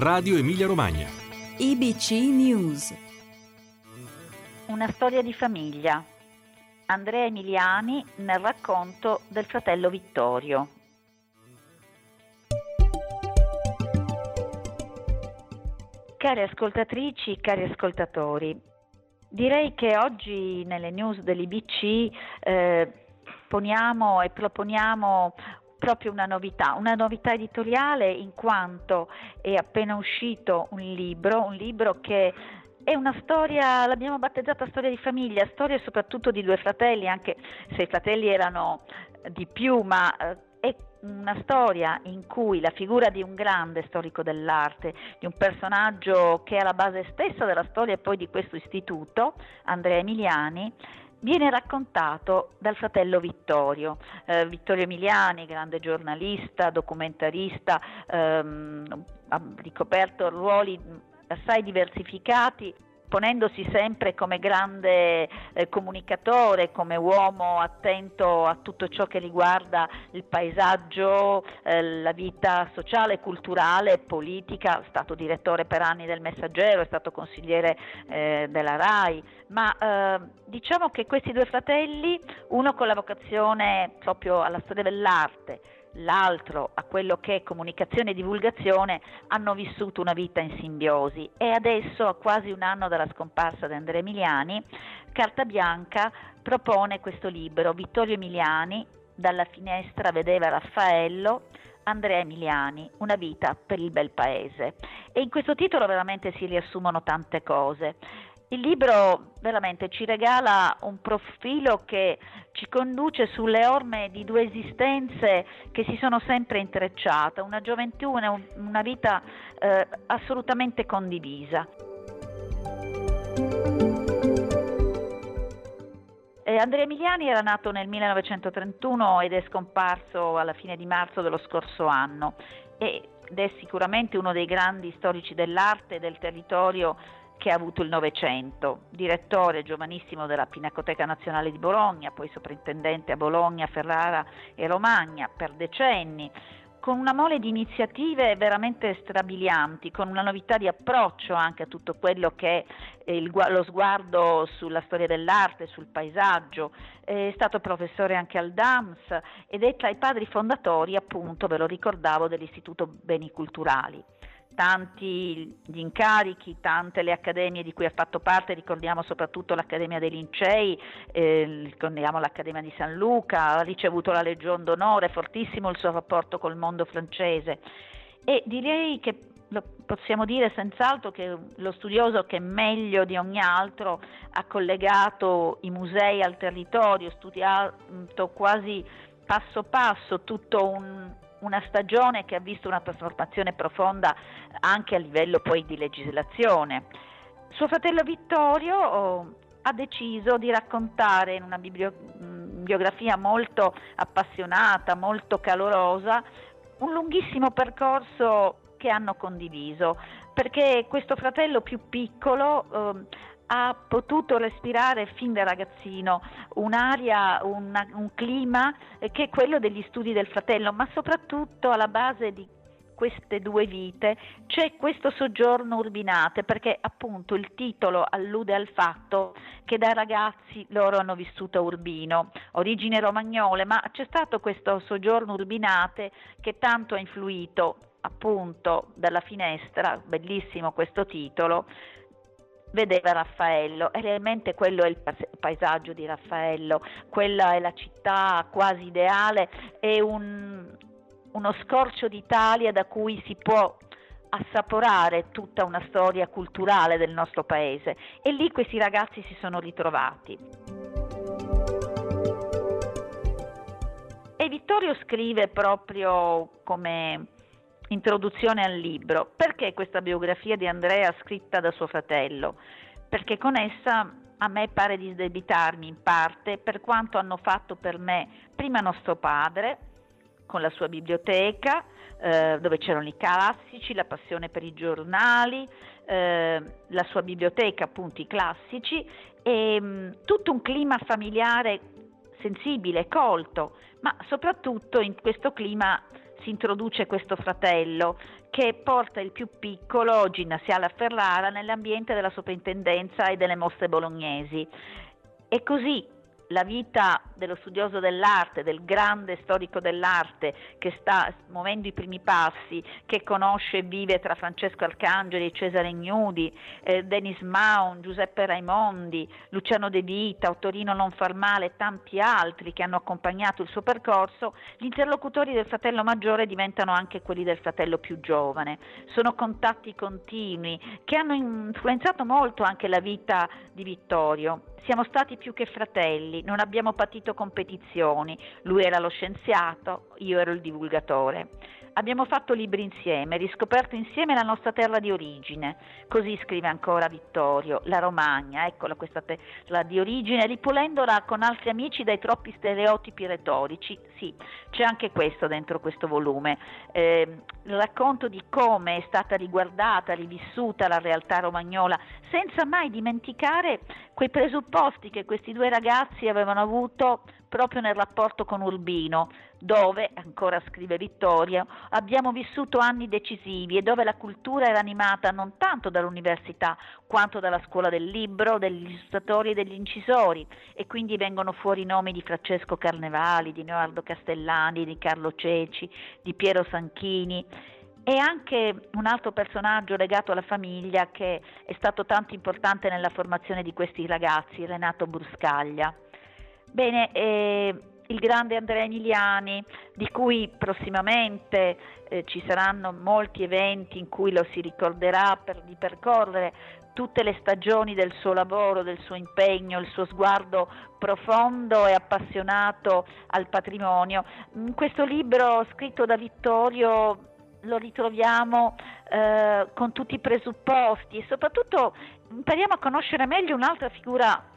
Radio Emilia Romagna. IBC News. Una storia di famiglia. Andrea Emiliani nel racconto del fratello Vittorio. Cari ascoltatrici, cari ascoltatori, direi che oggi nelle news dell'IBC eh, poniamo e proponiamo proprio una novità, una novità editoriale in quanto è appena uscito un libro, un libro che è una storia, l'abbiamo battezzata storia di famiglia, storia soprattutto di due fratelli, anche se i fratelli erano di più, ma eh, è una storia in cui la figura di un grande storico dell'arte, di un personaggio che è alla base stessa della storia e poi di questo istituto, Andrea Emiliani, viene raccontato dal fratello Vittorio. Eh, Vittorio Emiliani, grande giornalista, documentarista, ehm, ha ricoperto ruoli assai diversificati ponendosi sempre come grande eh, comunicatore, come uomo attento a tutto ciò che riguarda il paesaggio, eh, la vita sociale, culturale, politica, è stato direttore per anni del Messaggero, è stato consigliere eh, della RAI, ma eh, diciamo che questi due fratelli, uno con la vocazione proprio alla storia dell'arte, l'altro a quello che è comunicazione e divulgazione hanno vissuto una vita in simbiosi e adesso, a quasi un anno dalla scomparsa di Andrea Emiliani, Carta Bianca propone questo libro, Vittorio Emiliani, dalla finestra vedeva Raffaello, Andrea Emiliani, Una vita per il bel paese. E in questo titolo veramente si riassumono tante cose. Il libro veramente ci regala un profilo che ci conduce sulle orme di due esistenze che si sono sempre intrecciate, una gioventù e una vita eh, assolutamente condivisa. Andrea Emiliani era nato nel 1931 ed è scomparso alla fine di marzo dello scorso anno ed è sicuramente uno dei grandi storici dell'arte e del territorio che ha avuto il Novecento, direttore giovanissimo della Pinacoteca Nazionale di Bologna, poi sovrintendente a Bologna, Ferrara e Romagna per decenni, con una mole di iniziative veramente strabilianti, con una novità di approccio anche a tutto quello che è il, lo sguardo sulla storia dell'arte, sul paesaggio, è stato professore anche al DAMS ed è tra i padri fondatori, appunto, ve lo ricordavo, dell'Istituto Beni Culturali tanti gli incarichi, tante le accademie di cui ha fatto parte, ricordiamo soprattutto l'Accademia dei Lincei, eh, ricordiamo l'Accademia di San Luca, ha ricevuto la Legion d'Onore, fortissimo il suo rapporto col mondo francese. E direi che possiamo dire senz'altro che lo studioso che meglio di ogni altro ha collegato i musei al territorio, studiato quasi passo passo tutto un, una stagione che ha visto una trasformazione profonda anche a livello poi di legislazione. Suo fratello Vittorio oh, ha deciso di raccontare in una mm, biografia molto appassionata, molto calorosa, un lunghissimo percorso che hanno condiviso, perché questo fratello più piccolo eh, ha potuto respirare fin da ragazzino un'aria, una, un clima che è quello degli studi del fratello, ma soprattutto alla base di queste due vite c'è questo soggiorno urbinate perché appunto il titolo allude al fatto che da ragazzi loro hanno vissuto a Urbino, origine romagnole, ma c'è stato questo soggiorno urbinate che tanto ha influito appunto dalla finestra, bellissimo questo titolo, vedeva Raffaello e realmente quello è il paesaggio di Raffaello, quella è la città quasi ideale, è un, uno scorcio d'Italia da cui si può assaporare tutta una storia culturale del nostro paese e lì questi ragazzi si sono ritrovati. E Vittorio scrive proprio come Introduzione al libro. Perché questa biografia di Andrea scritta da suo fratello? Perché con essa a me pare di sdebitarmi in parte per quanto hanno fatto per me prima nostro padre, con la sua biblioteca, eh, dove c'erano i classici, la passione per i giornali, eh, la sua biblioteca, appunto i classici, e mh, mm, tutto un clima familiare sensibile, colto, ma soprattutto in questo clima si introduce questo fratello che porta il più piccolo, Ginnasiala Ferrara, nell'ambiente della soprintendenza e delle mostre bolognesi. E così la vita dello studioso dell'arte, del grande storico dell'arte che sta muovendo i primi passi, che conosce e vive tra Francesco Arcangeli e Cesare Ignudi, eh, Denis Maun, Giuseppe Raimondi, Luciano De Vita, Ottorino Nonfarmale e tanti altri che hanno accompagnato il suo percorso, gli interlocutori del fratello maggiore diventano anche quelli del fratello più giovane. Sono contatti continui che hanno influenzato molto anche la vita di Vittorio. Siamo stati più che fratelli, non abbiamo patito competizioni, lui era lo scienziato, io ero il divulgatore. Abbiamo fatto libri insieme, riscoperto insieme la nostra terra di origine. Così scrive ancora Vittorio, la Romagna, eccola questa terra di origine, ripulendola con altri amici dai troppi stereotipi retorici. Sì, c'è anche questo dentro questo volume. Eh, il racconto di come è stata riguardata, rivissuta la realtà romagnola, senza mai dimenticare quei presupposti che questi due ragazzi avevano avuto proprio nel rapporto con Urbino, dove, ancora scrive Vittorio, abbiamo vissuto anni decisivi e dove la cultura era animata non tanto dall'università quanto dalla scuola del libro, degli illustratori e degli incisori e quindi vengono fuori i nomi di Francesco Carnevali, di Leonardo Castellani, di Carlo Ceci, di Piero Sanchini e anche un altro personaggio legato alla famiglia che è stato tanto importante nella formazione di questi ragazzi, Renato Bruscaglia. Bene, eh, il grande Andrea Emiliani, di cui prossimamente eh, ci saranno molti eventi in cui lo si ricorderà per ripercorrere tutte le stagioni del suo lavoro, del suo impegno, il suo sguardo profondo e appassionato al patrimonio. In questo libro scritto da Vittorio lo ritroviamo eh, con tutti i presupposti e soprattutto impariamo a conoscere meglio un'altra figura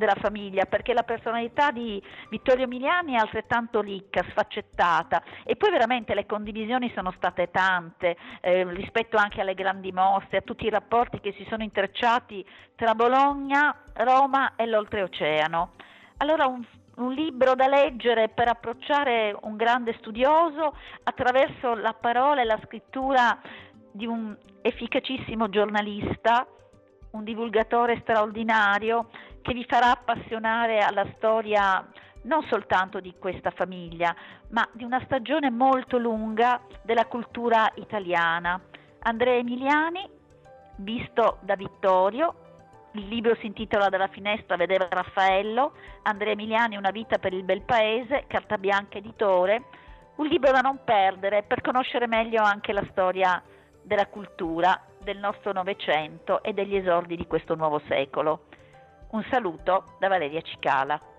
della famiglia, perché la personalità di Vittorio Emiliani è altrettanto ricca, sfaccettata e poi veramente le condivisioni sono state tante eh, rispetto anche alle grandi mostre, a tutti i rapporti che si sono intrecciati tra Bologna, Roma e l'oltreoceano. Allora un, un libro da leggere per approcciare un grande studioso attraverso la parola e la scrittura di un efficacissimo giornalista, un divulgatore straordinario che vi farà appassionare alla storia non soltanto di questa famiglia, ma di una stagione molto lunga della cultura italiana. Andrea Emiliani, visto da Vittorio, il libro si intitola Dalla finestra vedeva Raffaello, Andrea Emiliani Una vita per il bel paese, carta bianca editore, un libro da non perdere per conoscere meglio anche la storia della cultura del nostro Novecento e degli esordi di questo nuovo secolo. Un saluto da Valeria Cicala.